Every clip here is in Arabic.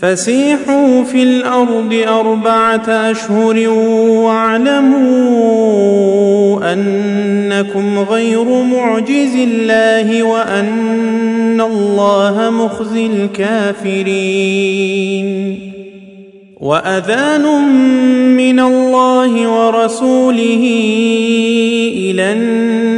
فسيحوا في الأرض أربعة أشهر واعلموا أنكم غير معجز الله وأن الله مخزي الكافرين. وأذان من الله ورسوله إلى الناس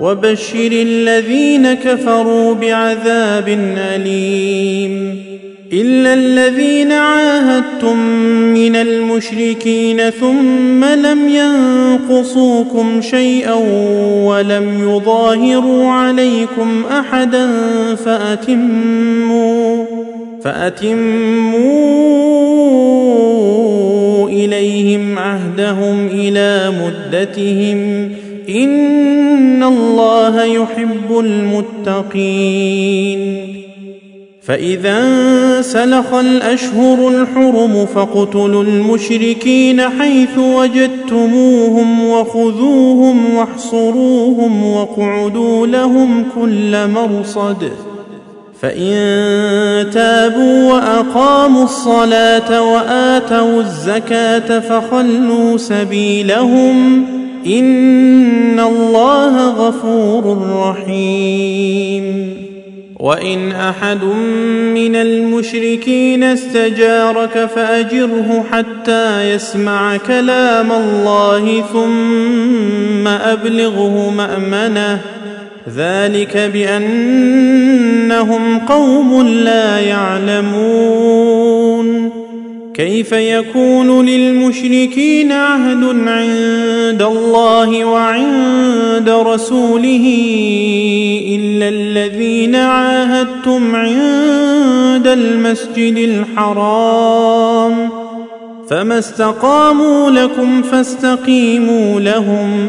وبشر الذين كفروا بعذاب أليم. إلا الذين عاهدتم من المشركين ثم لم ينقصوكم شيئا ولم يظاهروا عليكم أحدا فأتموا فأتموا إليهم عهدهم إلى مدتهم إن الله يحب المتقين. فإذا سلخ الأشهر الحرم فاقتلوا المشركين حيث وجدتموهم وخذوهم واحصروهم واقعدوا لهم كل مرصد. فإن تابوا وأقاموا الصلاة وآتوا الزكاة فخلوا سبيلهم إن الله غفور رحيم وان احد من المشركين استجارك فاجره حتى يسمع كلام الله ثم ابلغه مامنه ذلك بأنهم قوم لا يعلمون. كيف يكون للمشركين عهد عند الله وعند رسوله إلا الذين عاهدتم عند المسجد الحرام؟ فما استقاموا لكم فاستقيموا لهم.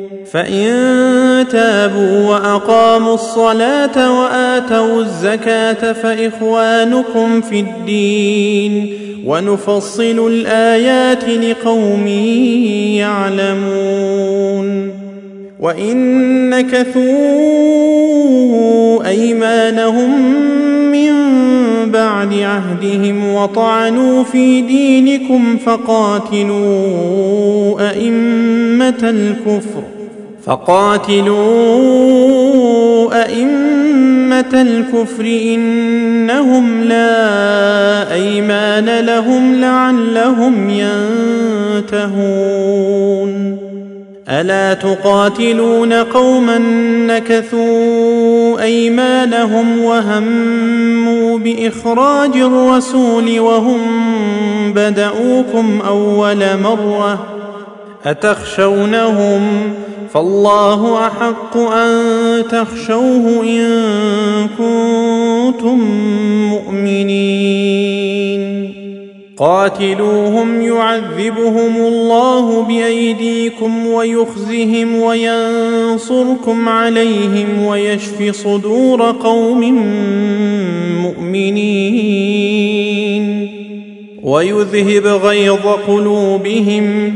فان تابوا واقاموا الصلاه واتوا الزكاه فاخوانكم في الدين ونفصل الايات لقوم يعلمون وان نكثوا ايمانهم من بعد عهدهم وطعنوا في دينكم فقاتلوا ائمه الكفر فقاتلوا أئمة الكفر إنهم لا أيمان لهم لعلهم ينتهون. ألا تقاتلون قوما نكثوا أيمانهم وهموا بإخراج الرسول وهم بدؤوكم أول مرة أتخشونهم فالله أحق أن تخشوه إن كنتم مؤمنين. قاتلوهم يعذبهم الله بأيديكم ويخزهم وينصركم عليهم ويشف صدور قوم مؤمنين. ويذهب غيظ قلوبهم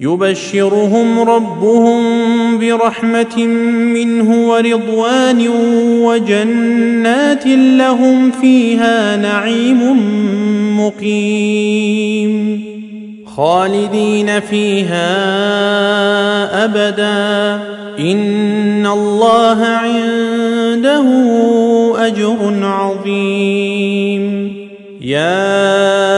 يبشرهم ربهم برحمة منه ورضوان وجنات لهم فيها نعيم مقيم. خالدين فيها أبدا. إن الله عنده أجر عظيم. يا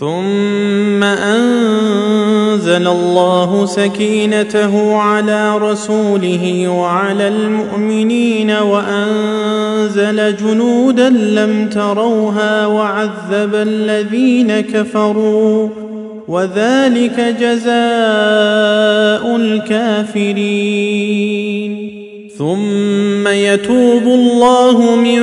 ثم أنزل الله سكينته على رسوله وعلى المؤمنين وأنزل جنودا لم تروها وعذب الذين كفروا وذلك جزاء الكافرين. ثم يتوب الله من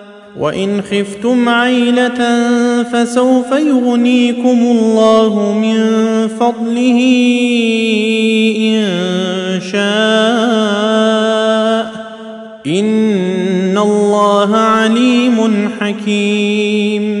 وإن خفتم عيلة فسوف يغنيكم الله من فضله إن شاء. إن الله عليم حكيم.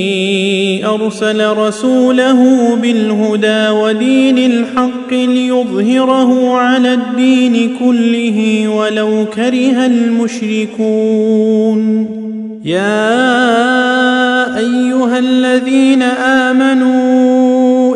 أرسل رسوله بالهدى ودين الحق ليظهره على الدين كله ولو كره المشركون. يا أيها الذين آمنوا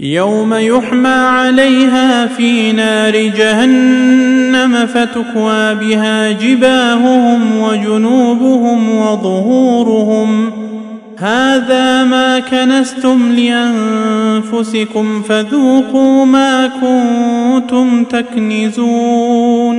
يوم يحمى عليها في نار جهنم فتكوى بها جباههم وجنوبهم وظهورهم. هذا ما كنستم لأنفسكم فذوقوا ما كنتم تكنزون.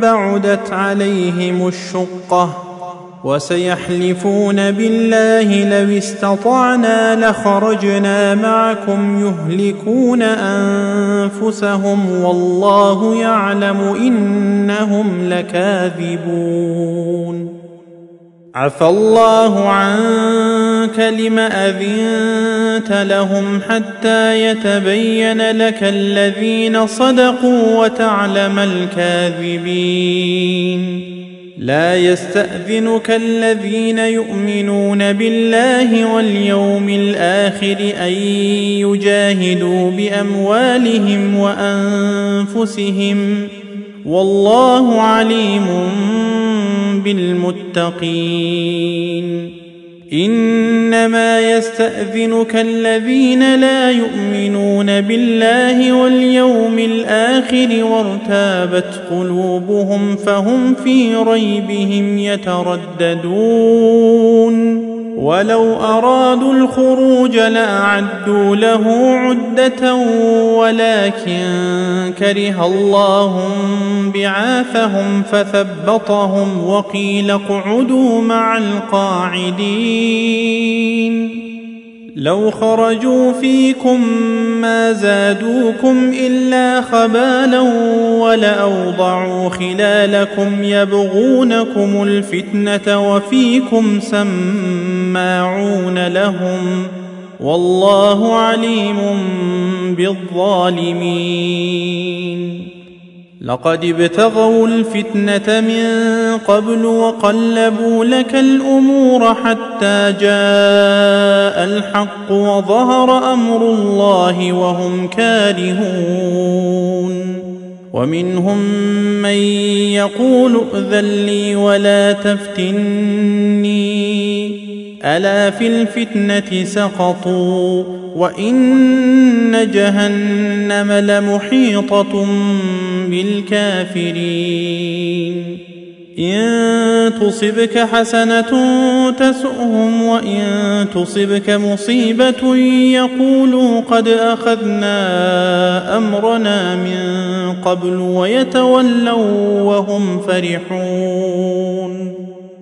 بعدت عليهم الشقة وسيحلفون بالله لو استطعنا لخرجنا معكم يهلكون أنفسهم والله يعلم إنهم لكاذبون. عفى الله عنك لم أذنت لهم حتى يتبين لك الذين صدقوا وتعلم الكاذبين لا يستاذنك الذين يؤمنون بالله واليوم الآخر ان يجاهدوا باموالهم وانفسهم والله عليم بالمتقين إنما يستأذنك الذين لا يؤمنون بالله واليوم الآخر وارتابت قلوبهم فهم في ريبهم يترددون. ولو أرادوا الخروج لأعدوا له عدة ولكن كره الله بعاثهم فثبطهم وقيل اقعدوا مع القاعدين. لو خرجوا فيكم ما زادوكم إلا خبالا ولأوضعوا خلالكم يبغونكم الفتنة وفيكم سماعون لهم والله عليم بالظالمين. لقد ابتغوا الفتنة من قبل وقلبوا لك الأمور حتى جاء الحق وظهر أمر الله وهم كارهون. ومنهم من يقول ائذن لي ولا تفتني ألا في الفتنة سقطوا وإن جهنم لمحيطة بالكافرين. إن تصبك حسنة تسؤهم وإن تصبك مصيبة يقولوا قد أخذنا أمرنا من قبل ويتولوا وهم فرحون.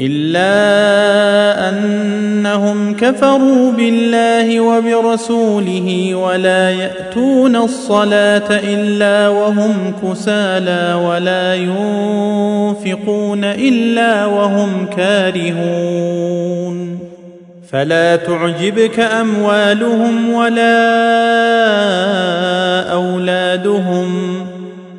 إلا أنهم كفروا بالله وبرسوله ولا يأتون الصلاة إلا وهم كسالى ولا ينفقون إلا وهم كارهون فلا تعجبك أموالهم ولا أولادهم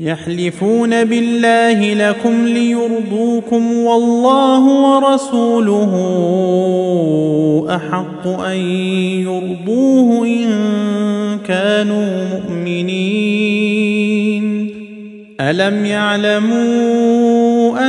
يحلفون بالله لكم ليرضوكم والله ورسوله أحق أن يرضوه إن كانوا مؤمنين. ألم يعلموا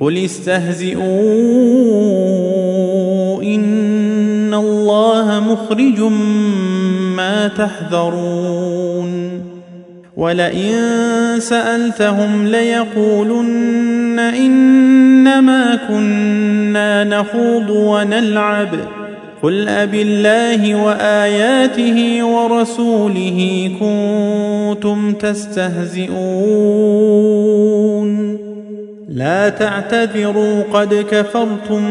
قل استهزئوا ان الله مخرج ما تحذرون ولئن سالتهم ليقولن انما كنا نخوض ونلعب قل أب الله وآياته ورسوله كنتم تستهزئون لا تعتذروا قد كفرتم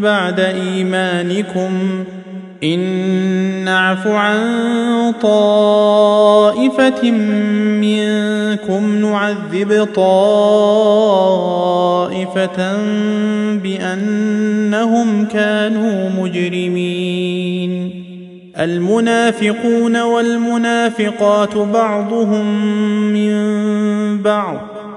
بعد إيمانكم. إن نعف عن طائفة منكم نعذب طائفة بأنهم كانوا مجرمين. المنافقون والمنافقات بعضهم من بعض.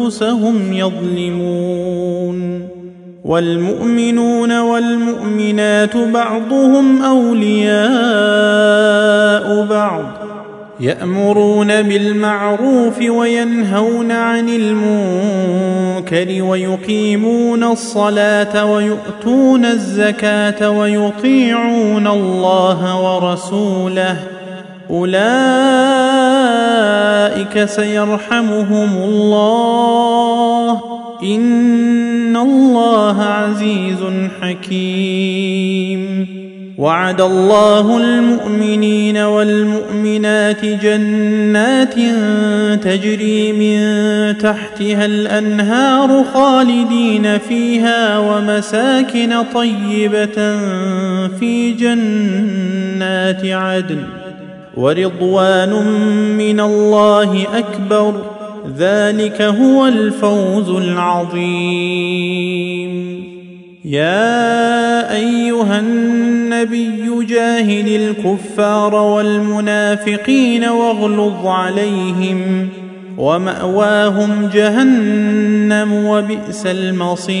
أنفسهم يظلمون والمؤمنون والمؤمنات بعضهم أولياء بعض يأمرون بالمعروف وينهون عن المنكر ويقيمون الصلاة ويؤتون الزكاة ويطيعون الله ورسوله أولئك سيرحمهم الله. إن الله عزيز حكيم. وعد الله المؤمنين والمؤمنات جنات تجري من تحتها الأنهار خالدين فيها ومساكن طيبة في جنات عدن. ورضوان من الله أكبر. ذلك هو الفوز العظيم. يا أيها النبي جاهد الكفار والمنافقين واغلظ عليهم ومأواهم جهنم وبئس المصير.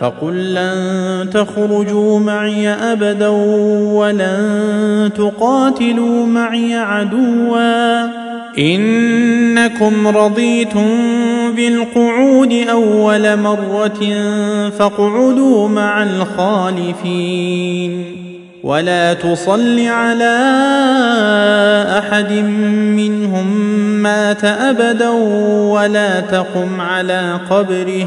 فقل لن تخرجوا معي أبدا ولن تقاتلوا معي عدوا. إنكم رضيتم بالقعود أول مرة فاقعدوا مع الخالفين. ولا تصل على أحد منهم مات أبدا ولا تقم على قبره.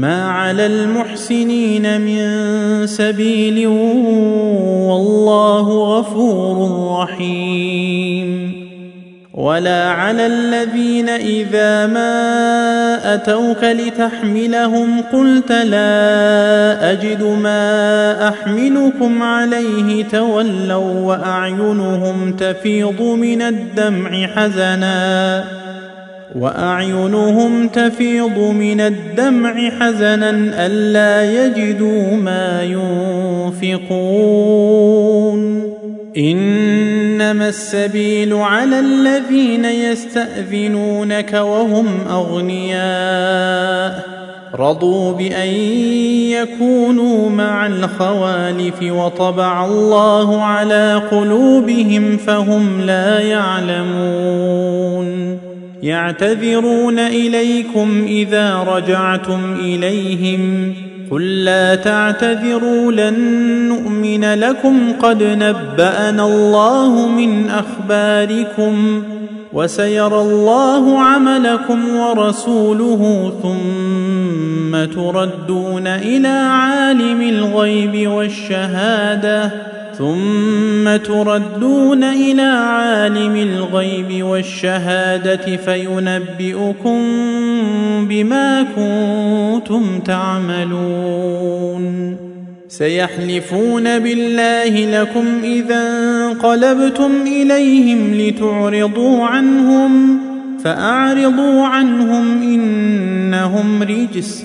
ما على المحسنين من سبيل والله غفور رحيم ولا على الذين اذا ما اتوك لتحملهم قلت لا اجد ما احملكم عليه تولوا واعينهم تفيض من الدمع حزنا وأعينهم تفيض من الدمع حزنا ألا يجدوا ما ينفقون. إنما السبيل على الذين يستأذنونك وهم أغنياء. رضوا بأن يكونوا مع الخوالف وطبع الله على قلوبهم فهم لا يعلمون. يعتذرون إليكم إذا رجعتم إليهم قل لا تعتذروا لن نؤمن لكم قد نبأنا الله من أخباركم وسيرى الله عملكم ورسوله ثم تردون إلى عالم الغيب والشهادة ثم تردون إلى عالم الغيب والشهادة فينبئكم بما كنتم تعملون. سيحلفون بالله لكم إذا انقلبتم إليهم لتعرضوا عنهم فأعرضوا عنهم إنهم رجس.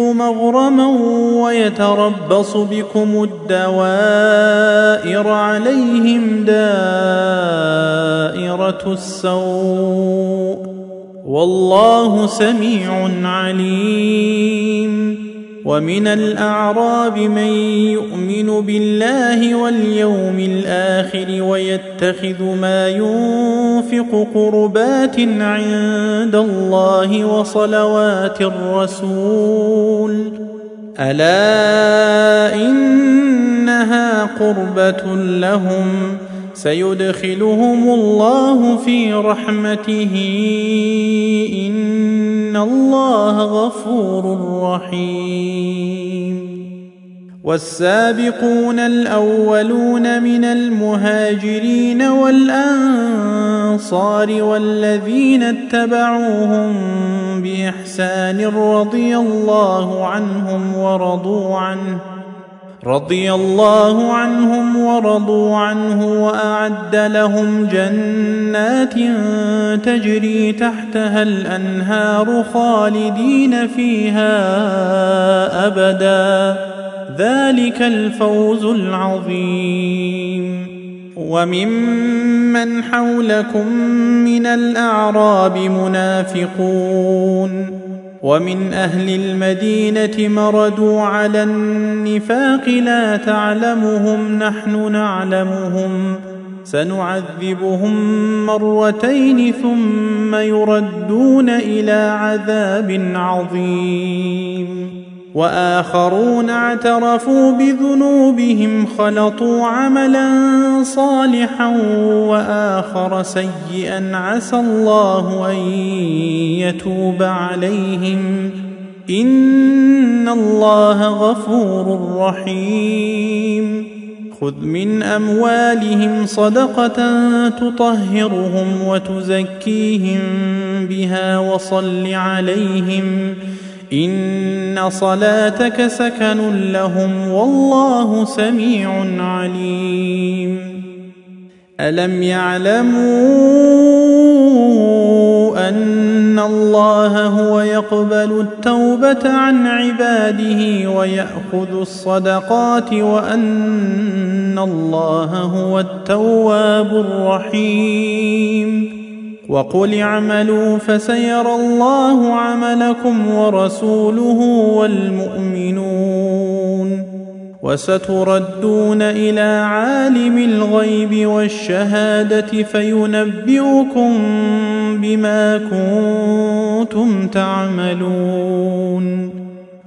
مغرما ويتربص بكم الدوائر عليهم دائرة السوء. والله سميع عليم. ومن الأعراب من يؤمن بالله واليوم الآخر ويتخذ ما ينفق قربات عند الله وصلوات الرسول. ألا إنها قربة لهم سيدخلهم الله في رحمته. إن الله غفور رحيم. والسابقون الأولون من المهاجرين والأنصار والذين اتبعوهم بإحسان رضي الله عنهم ورضوا عنه. رضي الله عنهم ورضوا عنه وأعد لهم جنات تجري تحتها الأنهار خالدين فيها أبدا. ذلك الفوز العظيم. وممن حولكم من الأعراب منافقون. ومن أهل المدينة مردوا على النفاق لا تعلمهم نحن نعلمهم سنعذبهم مرتين ثم يردون إلى عذاب عظيم وآخرون اعترفوا بذنوبهم خلطوا عملا صالحا وآخر سيئا عسى الله أن يتوب عليهم. إن الله غفور رحيم. خذ من أموالهم صدقة تطهرهم وتزكيهم بها وصل عليهم. ان صلاتك سكن لهم والله سميع عليم الم يعلموا ان الله هو يقبل التوبه عن عباده وياخذ الصدقات وان الله هو التواب الرحيم وقل اعملوا فسيرى الله عملكم ورسوله والمؤمنون وستردون إلى عالم الغيب والشهادة فينبئكم بما كنتم تعملون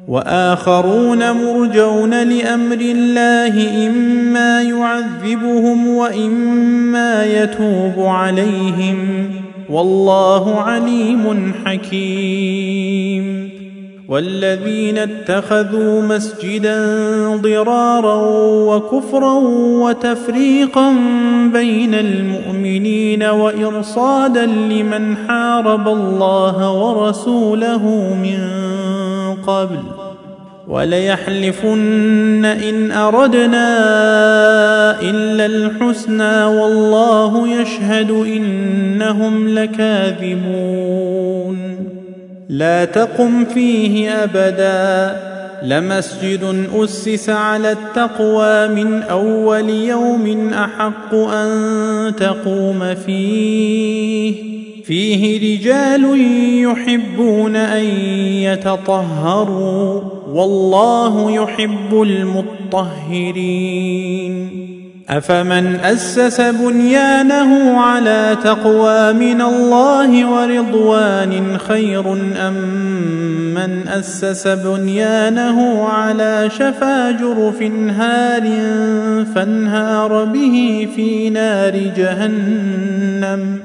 وآخرون مرجون لأمر الله إما يعذبهم وإما يتوب عليهم والله عليم حكيم. والذين اتخذوا مسجدا ضرارا وكفرا وتفريقا بين المؤمنين وإرصادا لمن حارب الله ورسوله من قبل وليحلفن إن أردنا إلا الحسنى والله يشهد إنهم لكاذبون. لا تقم فيه أبدا. لمسجد أسس على التقوى من أول يوم أحق أن تقوم فيه. فيه رجال يحبون أن يتطهروا والله يحب المطهرين. أفمن أسس بنيانه على تقوى من الله ورضوان خير أم من أسس بنيانه على شفا جرف هار فانهار به في نار جهنم؟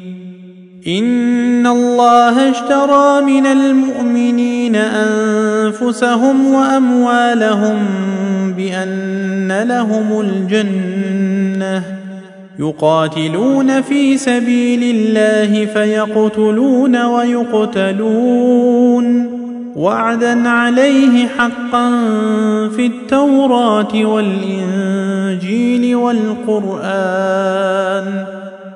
إن الله اشترى من المؤمنين أنفسهم وأموالهم بأن لهم الجنة يقاتلون في سبيل الله فيقتلون ويقتلون وعدا عليه حقا في التوراة والإنجيل والقرآن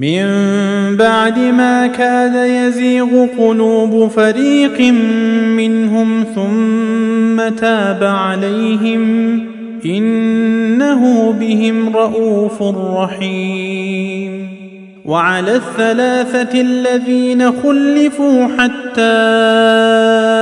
من بعد ما كاد يزيغ قلوب فريق منهم ثم تاب عليهم إنه بهم رءوف رحيم. وعلى الثلاثة الذين خلفوا حتى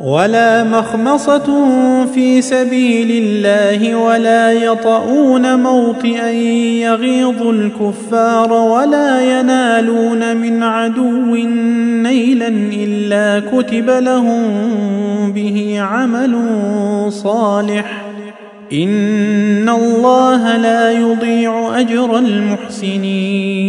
ولا مخمصة في سبيل الله ولا يطؤون موطئا يغيظ الكفار ولا ينالون من عدو نيلا إلا كتب لهم به عمل صالح. إن الله لا يضيع أجر المحسنين.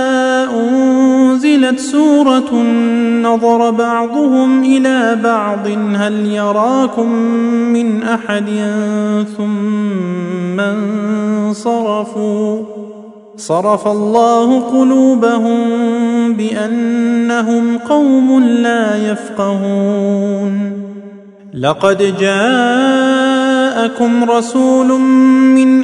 أنزلت سورة نظر بعضهم إلى بعض. هل يراكم من أحد ثم انصرفوا؟ صرف الله قلوبهم بأنهم قوم لا يفقهون. لقد جاءكم رسول من